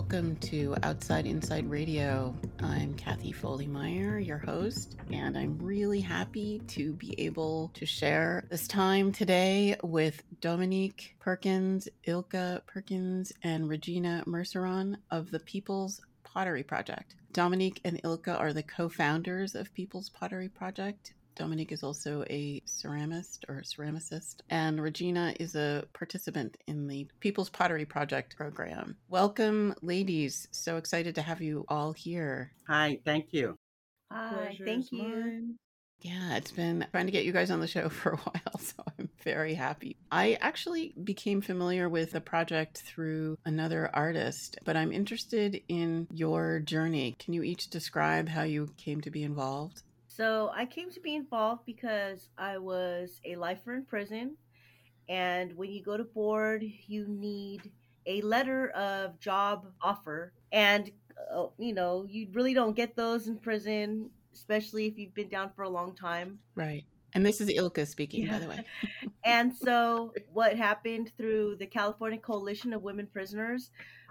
Welcome to Outside Inside Radio. I'm Kathy Foley Meyer, your host, and I'm really happy to be able to share this time today with Dominique Perkins, Ilka Perkins, and Regina Merceron of the People's Pottery Project. Dominique and Ilka are the co founders of People's Pottery Project, Dominique is also a ceramist or a ceramicist, and Regina is a participant in the People's Pottery Project program. Welcome, ladies. So excited to have you all here. Hi, thank you. Hi, Pleasure thank you. Mine. Yeah, it's been trying to get you guys on the show for a while, so I'm very happy. I actually became familiar with the project through another artist, but I'm interested in your journey. Can you each describe how you came to be involved? So I came to be involved because I was a lifer in prison. And when you go to board, you need a letter of job offer. And, uh, you know, you really don't get those in prison, especially if you've been down for a long time. Right. And this is Ilka speaking, yeah. by the way. and so, what happened through the California Coalition of Women Prisoners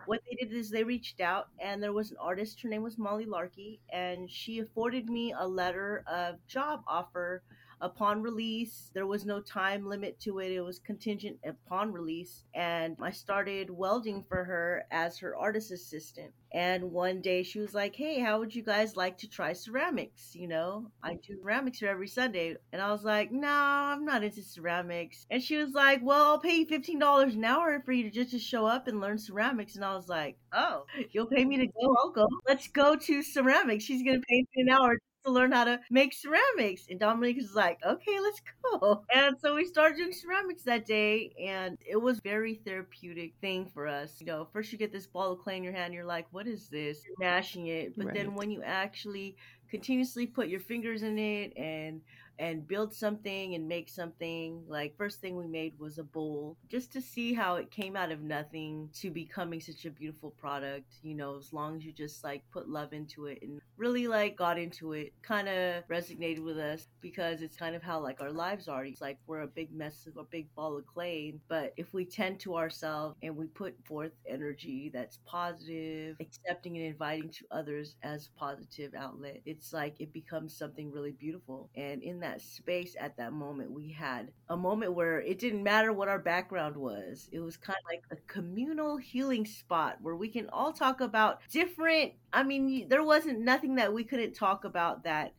what they did is they reached out and there was an artist her name was molly larkey and she afforded me a letter of job offer upon release. There was no time limit to it, it was contingent upon release. And I started welding for her as her artist assistant. And one day she was like, Hey, how would you guys like to try ceramics? You know, I do ceramics here every Sunday. And I was like, No, I'm not into ceramics. And she was like, Well, I'll pay you $15 an hour for you to just to show up and learn ceramics. And I was like, Oh, you'll pay me to go? I'll go. Let's go to ceramics. She's going to pay me an hour to learn how to make ceramics. And Dominique was like, okay, let's go. And so we started doing ceramics that day, and it was very therapeutic thing for us. You know, first you get this ball of clay in your hand, you're like, what is this? You're mashing it. But right. then when you actually continuously put your fingers in it and and build something and make something. Like first thing we made was a bowl just to see how it came out of nothing to becoming such a beautiful product, you know, as long as you just like put love into it and really like got into it, kind of resonated with us because it's kind of how like our lives are. It's like we're a big mess of a big ball of clay, but if we tend to ourselves and we put forth energy that's positive, accepting and inviting to others as positive outlet, it's like it becomes something really beautiful. And in that that space at that moment, we had a moment where it didn't matter what our background was. It was kind of like a communal healing spot where we can all talk about different. I mean, there wasn't nothing that we couldn't talk about that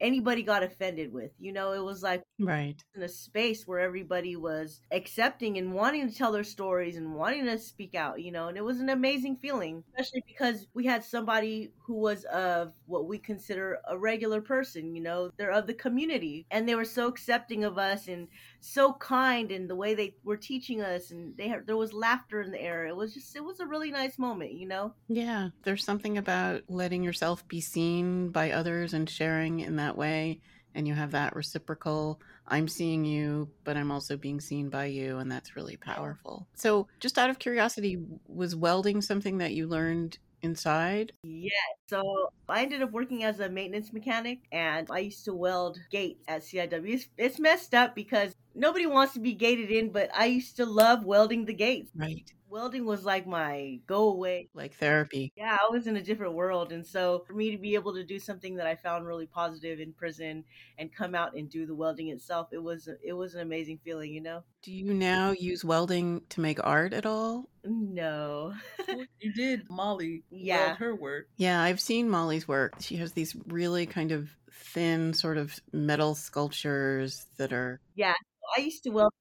anybody got offended with. You know, it was like right in a space where everybody was accepting and wanting to tell their stories and wanting to speak out. You know, and it was an amazing feeling, especially because we had somebody who was of what we consider a regular person. You know, they're of the community, and they were so accepting of us and so kind in the way they were teaching us, and they had, there was laughter in the air. It was just it was a really nice moment. You know. Yeah, there's something about letting yourself be seen by others and sharing in that that way and you have that reciprocal i'm seeing you but i'm also being seen by you and that's really powerful. So just out of curiosity was welding something that you learned inside? Yeah so i ended up working as a maintenance mechanic and i used to weld gates at ciw it's, it's messed up because nobody wants to be gated in but i used to love welding the gates. Right welding was like my go away. Like therapy. Yeah i was in a different world and so for me to be able to do something that i found really positive in prison and come out and do the welding itself it was it was an amazing feeling you know? Do you now use welding to make art at all? No. You did. Molly yeah. her work. Yeah. I've seen molly's work. She has these really kind of thin sort of metal sculptures that are yeah. I used to weld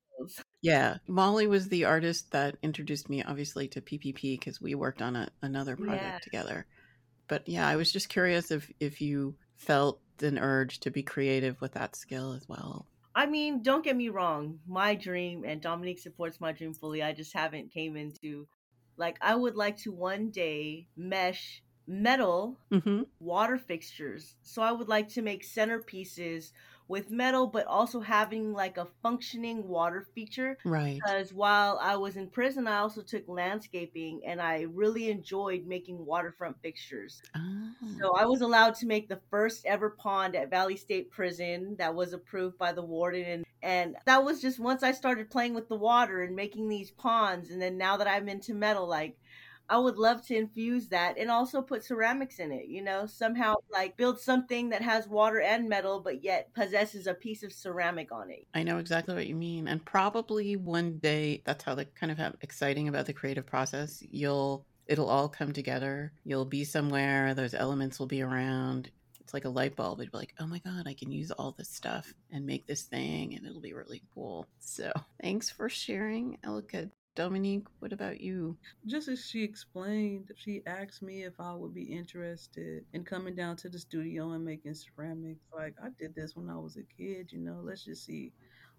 yeah, Molly was the artist that introduced me, obviously, to PPP because we worked on a, another project yeah. together. But yeah, I was just curious if if you felt an urge to be creative with that skill as well. I mean, don't get me wrong. My dream, and Dominique supports my dream fully. I just haven't came into, like, I would like to one day mesh metal mm-hmm. water fixtures. So I would like to make centerpieces with metal, but also having like a functioning water feature. Right. Because while I was in prison, I also took landscaping and I really enjoyed making waterfront fixtures. Oh. So I was allowed to make the first ever pond at Valley State Prison that was approved by the warden. And, and that was just once I started playing with the water and making these ponds. And then now that I'm into metal, like, I would love to infuse that and also put ceramics in it, you know, somehow like build something that has water and metal, but yet possesses a piece of ceramic on it. I know exactly what you mean. And probably one day, that's how the kind of exciting about the creative process. You'll, it'll all come together. You'll be somewhere, those elements will be around. It's like a light bulb. It'd be like, oh my God, I can use all this stuff and make this thing, and it'll be really cool. So thanks for sharing, Ilka. Dominique, what about you? Just as she explained, she asked me if I would be interested in coming down to the studio and making ceramics. Like, I did this when I was a kid, you know, let's just see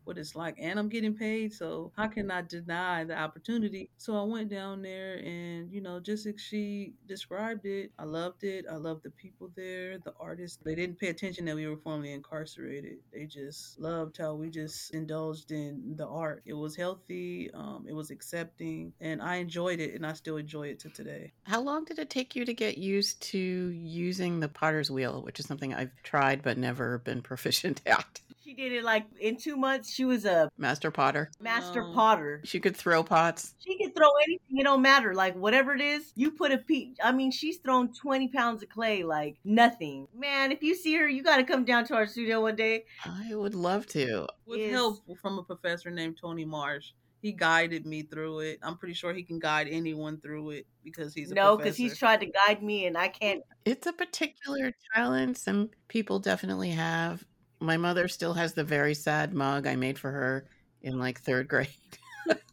what it's like and I'm getting paid so how can I deny the opportunity? So I went down there and you know just as she described it. I loved it. I loved the people there the artists. They didn't pay attention that we were formerly incarcerated. They just loved how we just indulged in the art. It was healthy um, it was accepting and I enjoyed it and I still enjoy it to today. How long did it take you to get used to using the potter's wheel which is something I've tried but never been proficient at she did it like in two months. She was a master potter. Master oh. potter. She could throw pots. She could throw anything. It don't matter. Like whatever it is, you put a piece. I mean, she's thrown twenty pounds of clay like nothing. Man, if you see her, you got to come down to our studio one day. I would love to. With help from a professor named Tony Marsh he guided me through it. I'm pretty sure he can guide anyone through it because he's no, because he's tried to guide me and I can't. It's a particular talent some people definitely have my mother still has the very sad mug I made for her in like third grade.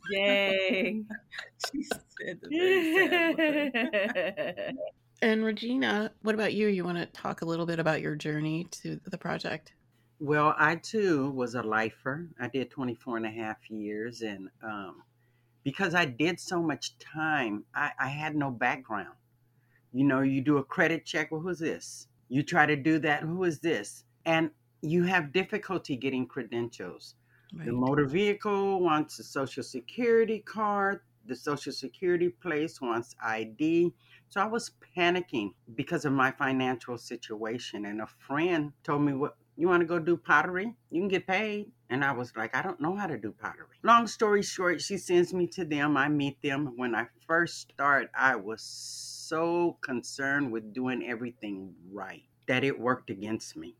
Yay. and Regina, what about you? You want to talk a little bit about your journey to the project? Well, I too was a lifer. I did 24 and a half years. And um, because I did so much time, I, I had no background. You know, you do a credit check. Well, who's this? You try to do that. Who is this? And you have difficulty getting credentials. Right. The motor vehicle wants a social security card. The social security place wants ID. So I was panicking because of my financial situation. And a friend told me, What you want to go do pottery? You can get paid. And I was like, I don't know how to do pottery. Long story short, she sends me to them. I meet them. When I first start, I was so concerned with doing everything right that it worked against me.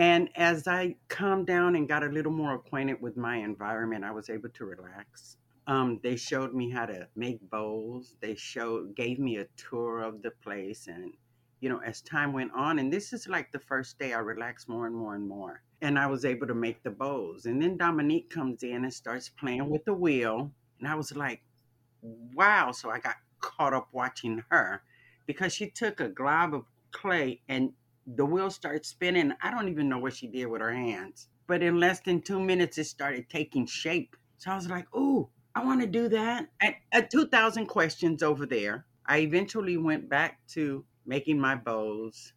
And as I calmed down and got a little more acquainted with my environment, I was able to relax. Um, they showed me how to make bowls. They showed, gave me a tour of the place, and you know, as time went on, and this is like the first day, I relaxed more and more and more, and I was able to make the bowls. And then Dominique comes in and starts playing with the wheel, and I was like, "Wow!" So I got caught up watching her because she took a glob of clay and the wheel started spinning. I don't even know what she did with her hands. But in less than two minutes, it started taking shape. So I was like, ooh, I want to do that. At, at uh, 2,000 questions over there, I eventually went back to making my bows.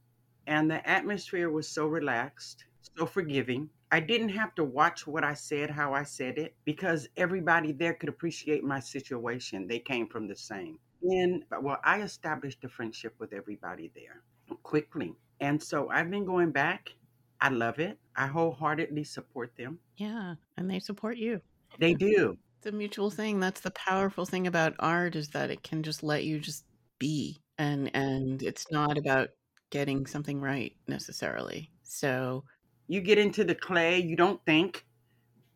And the atmosphere was so relaxed, so forgiving. I didn't have to watch what I said, how I said it, because everybody there could appreciate my situation. They came from the same. And well, I established a friendship with everybody there quickly. And so I've been going back. I love it. I wholeheartedly support them. Yeah, and they support you. They do. It's a mutual thing. That's the powerful thing about art is that it can just let you just be and and it's not about getting something right necessarily. So you get into the clay, you don't think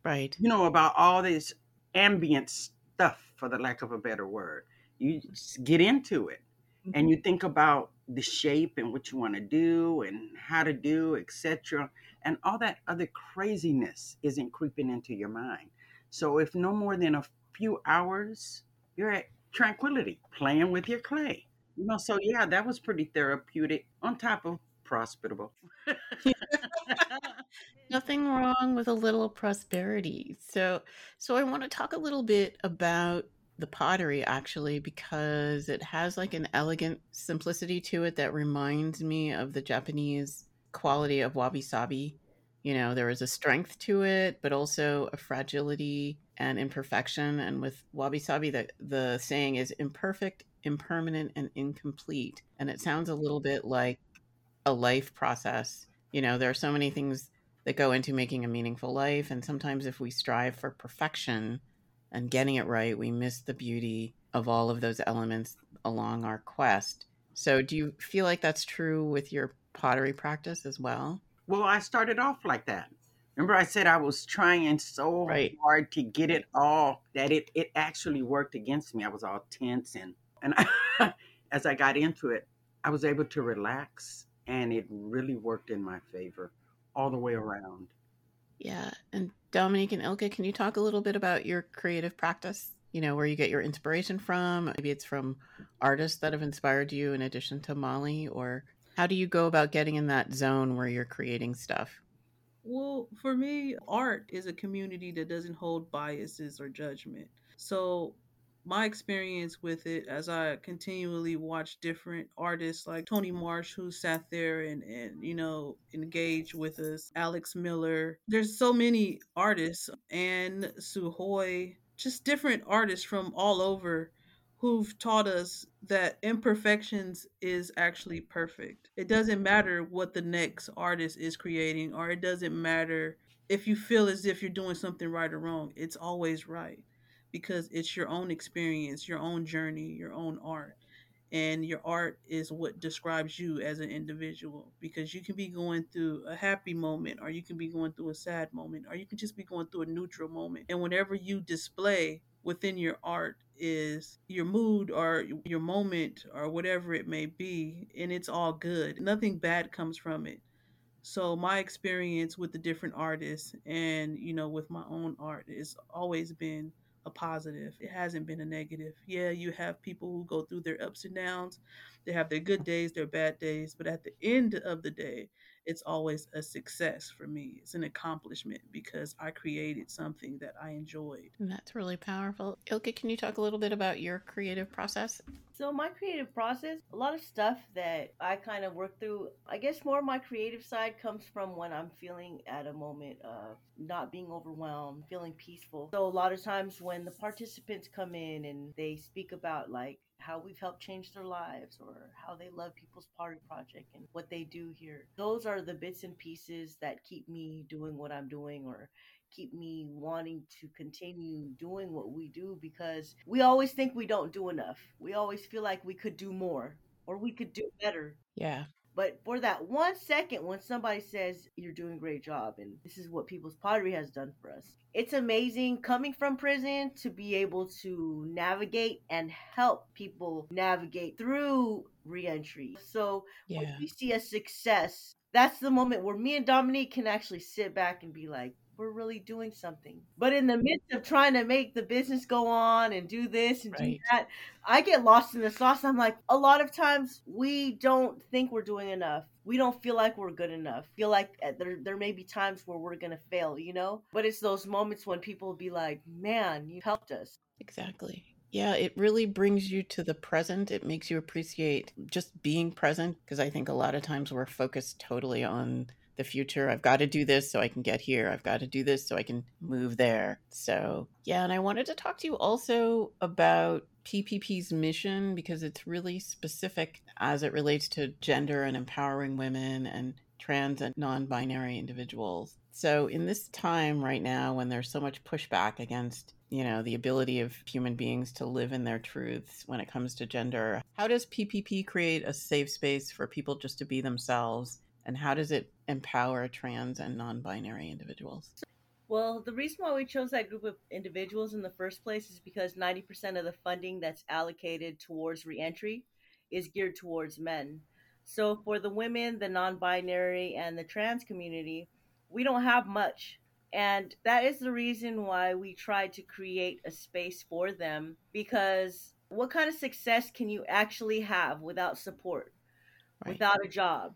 right. You know about all this ambient stuff for the lack of a better word. You just get into it mm-hmm. and you think about the shape and what you want to do and how to do, etc. And all that other craziness isn't creeping into your mind. So if no more than a few hours, you're at tranquility, playing with your clay. You know, so yeah, that was pretty therapeutic on top of prosperable. Nothing wrong with a little prosperity. So so I want to talk a little bit about the pottery actually because it has like an elegant simplicity to it that reminds me of the Japanese quality of wabi sabi. You know, there is a strength to it, but also a fragility and imperfection. And with wabi sabi, the, the saying is imperfect, impermanent, and incomplete. And it sounds a little bit like a life process. You know, there are so many things that go into making a meaningful life. And sometimes if we strive for perfection, and getting it right, we miss the beauty of all of those elements along our quest. So, do you feel like that's true with your pottery practice as well? Well, I started off like that. Remember, I said I was trying so Right. hard to get it all that it it actually worked against me. I was all tense and and I, as I got into it, I was able to relax, and it really worked in my favor all the way around. Yeah. And Dominique and Ilka, can you talk a little bit about your creative practice? You know, where you get your inspiration from? Maybe it's from artists that have inspired you in addition to Molly, or how do you go about getting in that zone where you're creating stuff? Well, for me, art is a community that doesn't hold biases or judgment. So, my experience with it as I continually watch different artists like Tony Marsh, who sat there and, and you know, engaged with us, Alex Miller. There's so many artists, and Suhoy, just different artists from all over who've taught us that imperfections is actually perfect. It doesn't matter what the next artist is creating, or it doesn't matter if you feel as if you're doing something right or wrong. It's always right because it's your own experience, your own journey, your own art. And your art is what describes you as an individual because you can be going through a happy moment, or you can be going through a sad moment, or you can just be going through a neutral moment. And whenever you display within your art is your mood or your moment or whatever it may be, and it's all good. Nothing bad comes from it. So my experience with the different artists and you know with my own art has always been a positive. It hasn't been a negative. Yeah, you have people who go through their ups and downs. They have their good days, their bad days, but at the end of the day, it's always a success for me. It's an accomplishment because I created something that I enjoyed. And that's really powerful. Ilka, can you talk a little bit about your creative process? So my creative process, a lot of stuff that I kind of work through. I guess more of my creative side comes from when I'm feeling at a moment of not being overwhelmed, feeling peaceful. So a lot of times when the participants come in and they speak about like how we've helped change their lives or how they love People's Pottery Project and what they do here. Those are the bits and pieces that keep me doing what I'm doing or keep me wanting to continue doing what we do because we always think we don't do enough. We always feel like we could do more or we could do better. Yeah. But for that one second, when somebody says you're doing a great job and this is what People's Pottery has done for us, it's amazing coming from prison to be able to navigate and help people navigate through reentry. So when we see a success, that's the moment where me and Dominique can actually sit back and be like, we're really doing something. But in the midst of trying to make the business go on and do this and do that, I get lost in the sauce. I'm like, a lot of times we don't think we're doing enough. We don't feel like we're good enough. Feel like uh, there there may be times where we're gonna fail, you know. But it's those moments when people be like, "Man, you helped us." Exactly. Yeah, it really brings you to the present. It makes you appreciate just being present because I think a lot of times we're focused totally on the future. I've got to do this so I can get here. I've got to do this so I can move there. So, yeah, and I wanted to talk to you also about PPP's mission because it's really specific as it relates to gender and empowering women and trans and non binary individuals. So, in this time right now, when there's so much pushback against you know the ability of human beings to live in their truths when it comes to gender how does ppp create a safe space for people just to be themselves and how does it empower trans and non-binary individuals Well, the reason why we chose that group of individuals in the first place is because 90% of the funding that's allocated towards reentry is geared towards men. So for the women, the non binary, and the trans community, we don't have much. And that is the reason why we tried to create a space for them because what kind of success can you actually have without support, right without a job?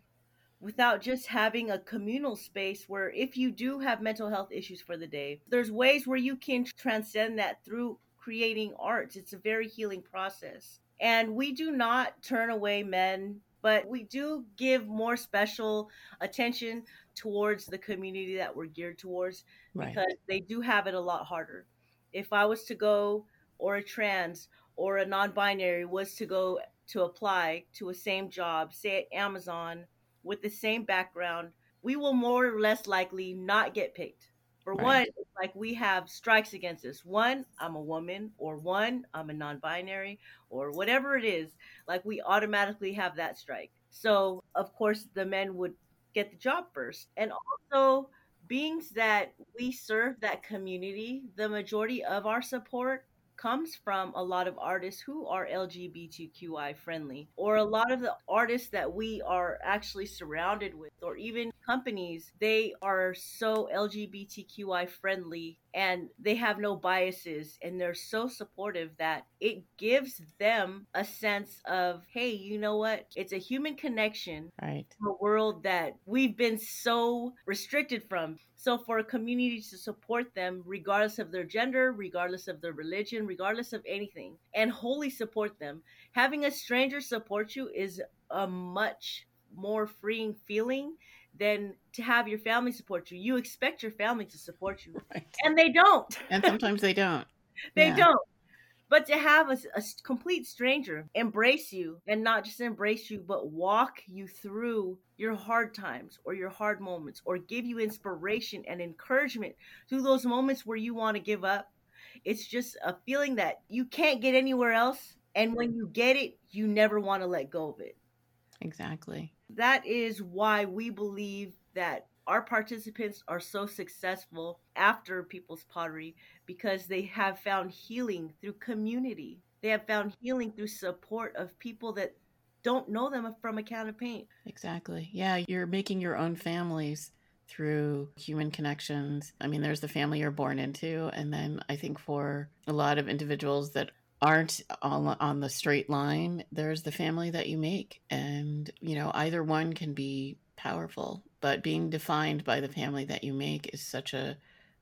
Without just having a communal space where if you do have mental health issues for the day there's ways where you can transcend that through creating arts. It's a very healing process. And we do not turn away men but we do give more special attention towards the community that we're geared towards right. because they do have it a lot harder. If i was to go or a trans or a non-binary was to go to apply to a same job say at amazon with the same background, we will more or less likely not get picked. For Right. one, like we have strikes against us. One, I'm a woman, or one, I'm a non binary, or whatever it is. Like we automatically have that strike. So, of course, the men would get the job first. And also, beings that we serve that community, the majority of our support comes from a lot of artists who are LGBTQI friendly, or a lot of the artists that we are actually surrounded with, or even companies, they are so LGBTQI friendly and they have no biases and they're so supportive that it gives them a sense of, hey, you know what? It's a human connection Right. a world that we've been so restricted from. So for a community to support them, regardless of their gender, regardless of their religion, regardless of anything, and wholly support them, having a stranger support you is a much more freeing feeling than to have your family support you. You expect your family to support you, Right. and they don't. And sometimes they don't. They Yeah. don't. But to have a complete stranger embrace you and not just embrace you, but walk you through your hard times or your hard moments or give you inspiration and encouragement through those moments where you want to give up. It's just a feeling that you can't get anywhere else. And when you get it, you never want to let go of it. Exactly. That is why we believe that our participants are so successful after People's Pottery because they have found healing through community. They have found healing through support of people that don't know them from a can of paint. Exactly. Yeah, you're making your own families through human connections. I mean, there's the family you're born into, and then I think for a lot of individuals that aren't on, on the straight line, there's the family that you make. And, you know, either one can be powerful, but being defined by the family that you make is such a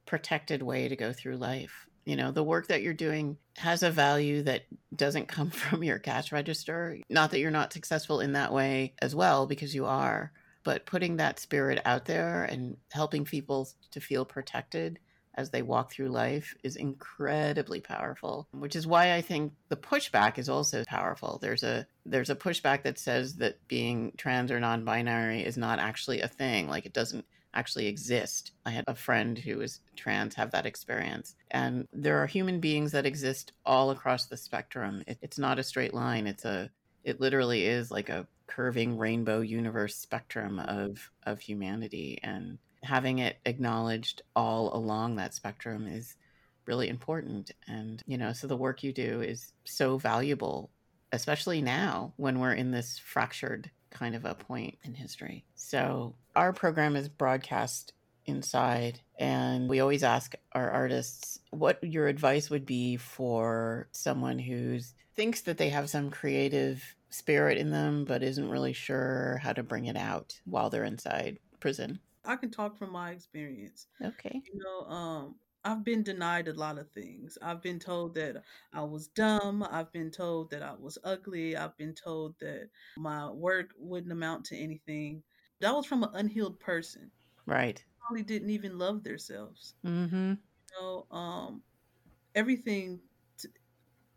protected way to go through life. You know, the work that you're doing has a value that doesn't come from your cash register. Not that you're not successful in that way as well, because you are, but putting that spirit out there and helping people to feel protected as they walk through life is incredibly powerful which is why i think the pushback is also powerful. There's a there's a pushback that says that being trans or non-binary is not actually a thing like it doesn't actually exist. I had a friend who was trans have that experience and there are human beings that exist all across the spectrum. It, it's not a straight line. It's a it literally is like a curving rainbow universe spectrum of of humanity and having it acknowledged all along that spectrum is really important. And you know so the work you do is so valuable especially now when we're in this fractured kind of a point in history. So our program is broadcast inside and we always ask our artists what your advice would be for someone who thinks that they have some creative spirit in them but isn't really sure how to bring it out while they're inside prison I can talk from my experience. okay You know, um, I've been denied a lot of things. I've been told that I was dumb. I've been told that I was ugly. I've been told that my work wouldn't amount to anything. That was from an unhealed person. right Probably didn't even love themselves. mm-hmm You know, um, everything, t-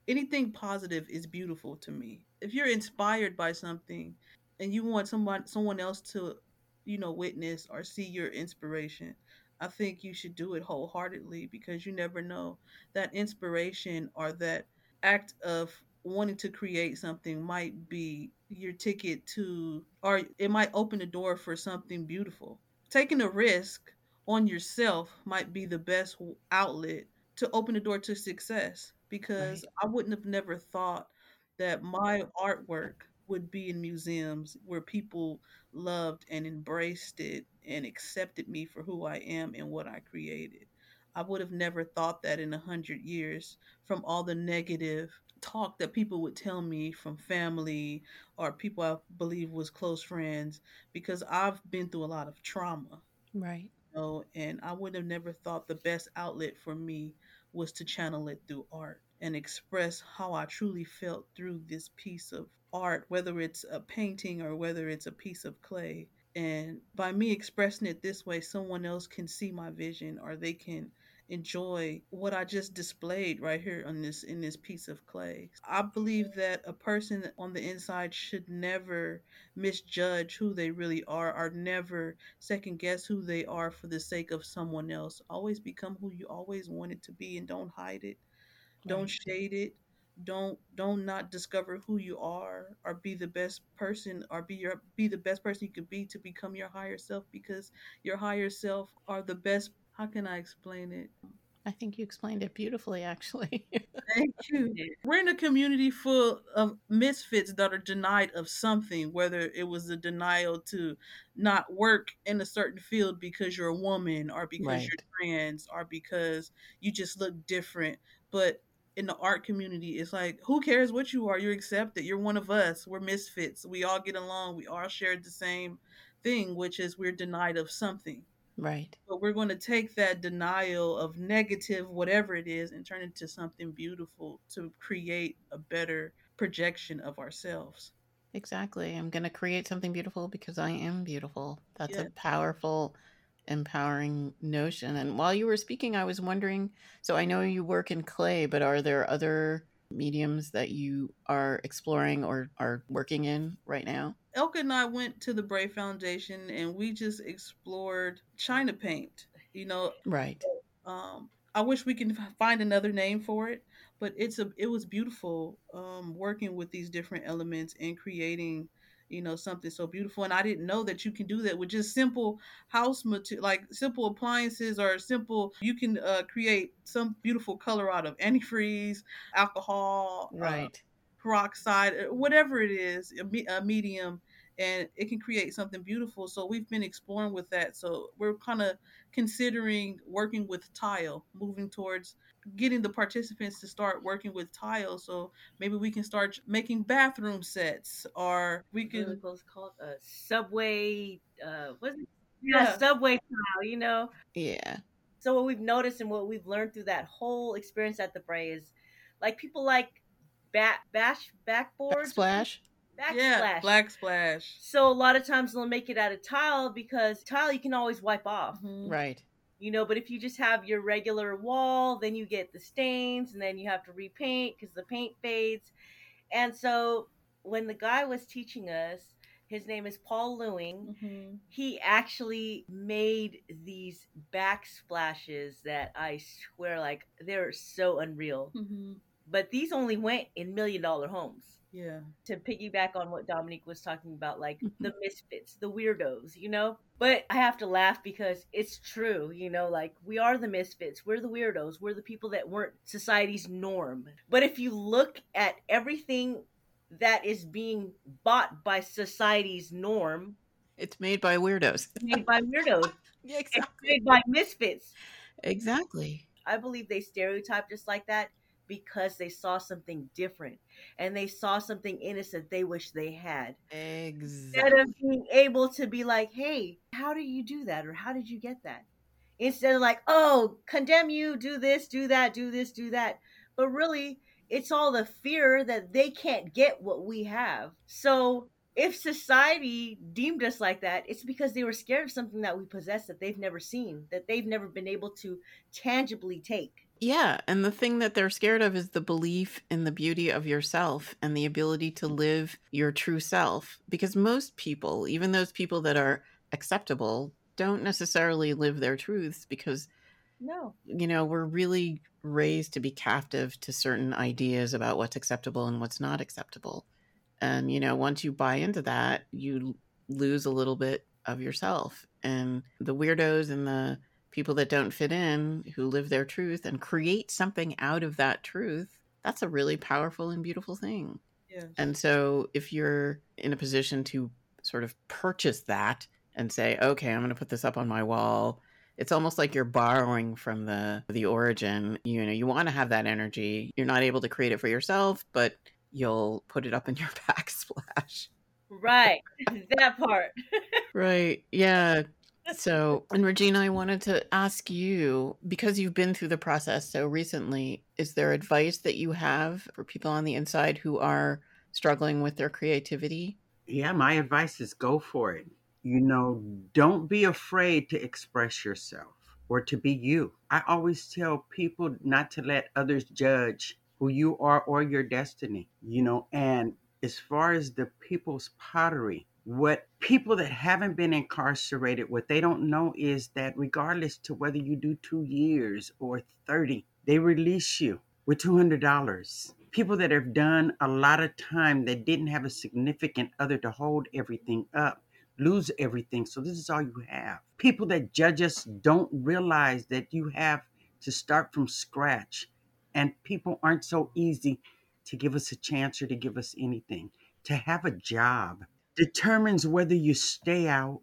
anything positive is beautiful to me. If you're inspired by something and you want someone someone else to, you know, witness or see your inspiration, I think you should do it wholeheartedly because you never know that inspiration or that act of wanting to create something might be your ticket to or it might open the door for something beautiful. Taking a risk on yourself might be the best outlet to open the door to success because Right. I wouldn't have never thought that my artwork would be in museums where people loved and embraced it and accepted me for who I am and what I created. I would have never thought that in a hundred years from all the negative talk that people would tell me from family or people I believe was close friends because I've been through a lot of trauma right you know, and I would have never thought the best outlet for me was to channel it through art and express how I truly felt through this piece of art, whether it's a painting or whether it's a piece of clay. And by me expressing it this way, someone else can see my vision or they can enjoy what I just displayed right here on this in this piece of clay. I believe that a person on the inside should never misjudge who they really are or never second guess who they are for the sake of someone else. Always become who you always wanted to be and don't hide it. Don't shade it. Don't don't not discover who you are or be the best person or be your be the best person you could be to become your higher self because your higher self are the best how can I explain it? I think you explained it beautifully, actually. Thank you. We're in a community full of misfits that are denied of something, whether it was a denial to not work in a certain field because you're a woman or because Right. you're trans or because you just look different. But in the art community, it's like, who cares what you are? You're accepted. You're one of us. We're misfits. We all get along. We all share the same thing, which is we're denied of something right. but we're going to take that denial of negative whatever it is and turn it into something beautiful to create a better projection of ourselves Exactly. I'm going to create something beautiful because I am beautiful. That's a Yeah. powerful, empowering notion. And while you were speaking, I was wondering so I know you work in clay, but are there other mediums that you are exploring or are working in right now? Ilka and i went to the bray foundation and we just explored china paint you know Right. um i wish we can find another name for it but it's a it was beautiful um working with these different elements and creating you know something so beautiful and i didn't know that you can do that with just simple house material like simple appliances or simple you can uh, create some beautiful color out of antifreeze alcohol uh, Right. peroxide, uh, whatever it is, a, me- a medium, and it can create something beautiful. So we've been exploring with that. So we're kind of considering working with tile, moving towards getting the participants to start working with tile. So maybe we can start making bathroom sets, or we What are can. those called? Uh, subway. Uh, what's it? Yeah, Yeah. subway tile. You know. Yeah. So what we've noticed and what we've learned through that whole experience at the Bray is, like people like bat bash backboards, Backsplash. Yeah, backsplash. black splash. So a lot of times they'll make it out of tile because tile you can always wipe off. Mhm. Right. You know, but if you just have your regular wall, then you get the stains and then you have to repaint because the paint fades. And so when the guy was teaching us, his name is Paul Lewing. Mhm. He actually made these backsplashes that I swear, like, they're so unreal. Mhm. But these only went in million dollar homes Yeah. to piggyback on what Dominique was talking about, like the misfits, the weirdos, you know? But I have to laugh because it's true, you know, like we are the misfits, we're the weirdos, we're the people that weren't society's norm. But if you look at everything that is being bought by society's norm, It's made by weirdos. made by weirdos, Yeah, it's exactly. made by misfits. Exactly. I believe they stereotype just like that because they saw something different and they saw something innocent they wish they had. instead of being able to be like, hey, how do you do that? Or how did you get that? Instead of like, oh, condemn you, do this, do that, do this, do that. But really, it's all the fear that they can't get what we have. So if society deemed us like that, it's because they were scared of something that we possess that they've never seen, that they've never been able to tangibly take. Yeah, and the thing that they're scared of is the belief in the beauty of yourself and the ability to live your true self. Because most people, even those people that are acceptable, don't necessarily live their truths because, No. you know, we're really raised to be captive to certain ideas about what's acceptable and what's not acceptable. And, you know, once you buy into that, you lose a little bit of yourself. And the weirdos and the people that don't fit in who live their truth and create something out of that truth, that's a really powerful and beautiful thing. Yes. And so if you're in a position to sort of purchase that and say, okay, I'm going to put this up on my wall, it's almost like you're borrowing from the the origin. You know, you want to have that energy. You're not able to create it for yourself, but you'll put it up in your backsplash. Right. that part. Right. Yeah. So, and Regina, I wanted to ask you because you've been through the process so recently, is there advice that you have for people on the inside who are struggling with their creativity? Yeah, my advice is go for it. You know, don't be afraid to express yourself. or to be you. I always tell people not to let others judge who you are or your destiny, you know, and as far as the people's pottery, what people that haven't been incarcerated, what they don't know is that regardless to whether you do two years or 30, they release you with $200. People that have done a lot of time that didn't have a significant other to hold everything up lose everything. So this is all you have. People that judge us don't realize that you have to start from scratch. And people aren't so easy to give us a chance or to give us anything. To have a job determines whether you stay out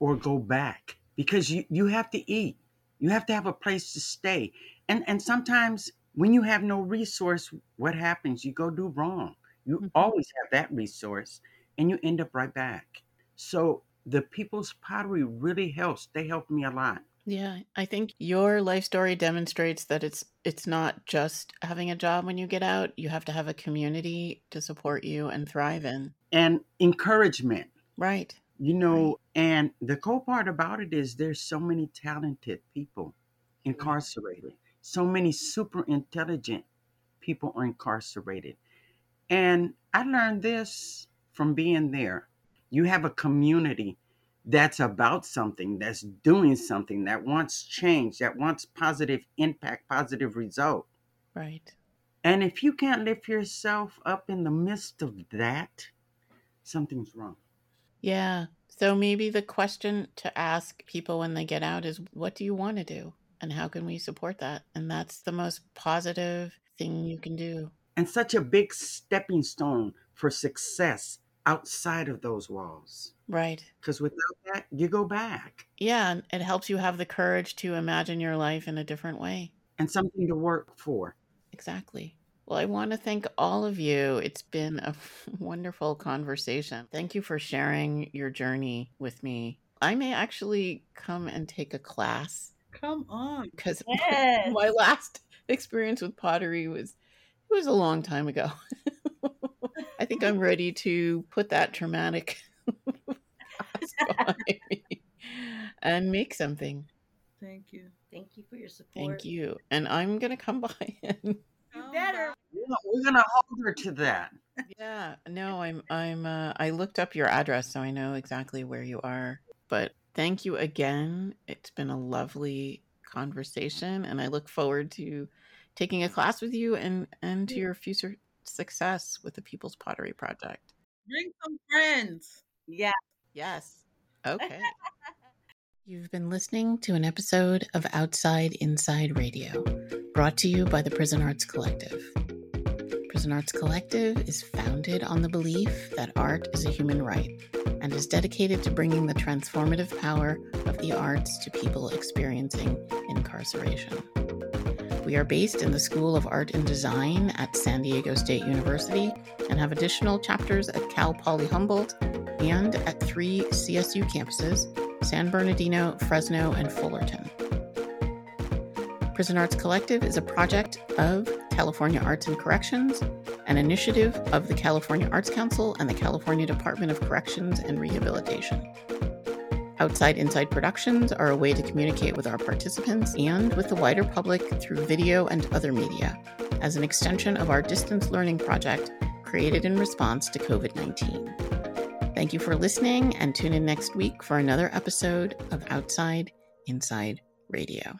or go back because you, you have to eat. You have to have a place to stay. And and sometimes when you have no resource, what happens? You go do wrong. You Mm-hmm. always have that resource and you end up right back. So the people's pottery really helps. They helped me a lot. Yeah, I think your life story demonstrates that it's it's not just having a job when you get out. You have to have a community to support you and thrive in. And encouragement, Right. you know, and the cool part about it is there's so many talented people incarcerated. So many super intelligent people are incarcerated. And I learned this from being there. You have a community that's about something, that's doing something, that wants change, that wants positive impact, positive result. Right. And if you can't lift yourself up in the midst of that, something's wrong. Yeah. So maybe the question to ask people when they get out is what do you want to do? And how can we support that? And that's the most positive thing you can do. And such a big stepping stone for success outside of those walls. Right. Because without that, you go back Yeah. And it helps you have the courage to imagine your life in a different way. and something to work for. Exactly. Well, I want to thank all of you. It's been a wonderful conversation. Thank you for sharing your journey with me. I may actually come and take a class Come on. because Yes. my last experience with pottery was it was a long time ago. I think I'm ready to put that traumatic past me and make something. Thank you. Thank you for your support. Thank you. And I'm going to come by and You better. Yeah, we're gonna hold her to that. Yeah, no, I'm I'm uh I looked up your address so I know exactly where you are. But thank you again. It's been a lovely conversation and I look forward to taking a class with you and and to your future success with the People's Pottery Project. Bring some friends. Yeah. Yes. Okay. You've been listening to an episode of Outside Inside Radio, brought to you by the Prison Arts Collective. Prison Arts Collective is founded on the belief that art is a human right and is dedicated to bringing the transformative power of the arts to people experiencing incarceration. We are based in the School of Art and Design at San Diego State University and have additional chapters at Cal Poly Humboldt and at three CSU campuses San Bernardino, Fresno, and Fullerton. Prison Arts Collective is a project of California Arts and Corrections, an initiative of the California Arts Council and the California Department of Corrections and Rehabilitation. Outside Inside Productions are a way to communicate with our participants and with the wider public through video and other media, as an extension of our distance learning project created in response to COVID 19. Thank you for listening and tune in next week for another episode of Outside Inside Radio.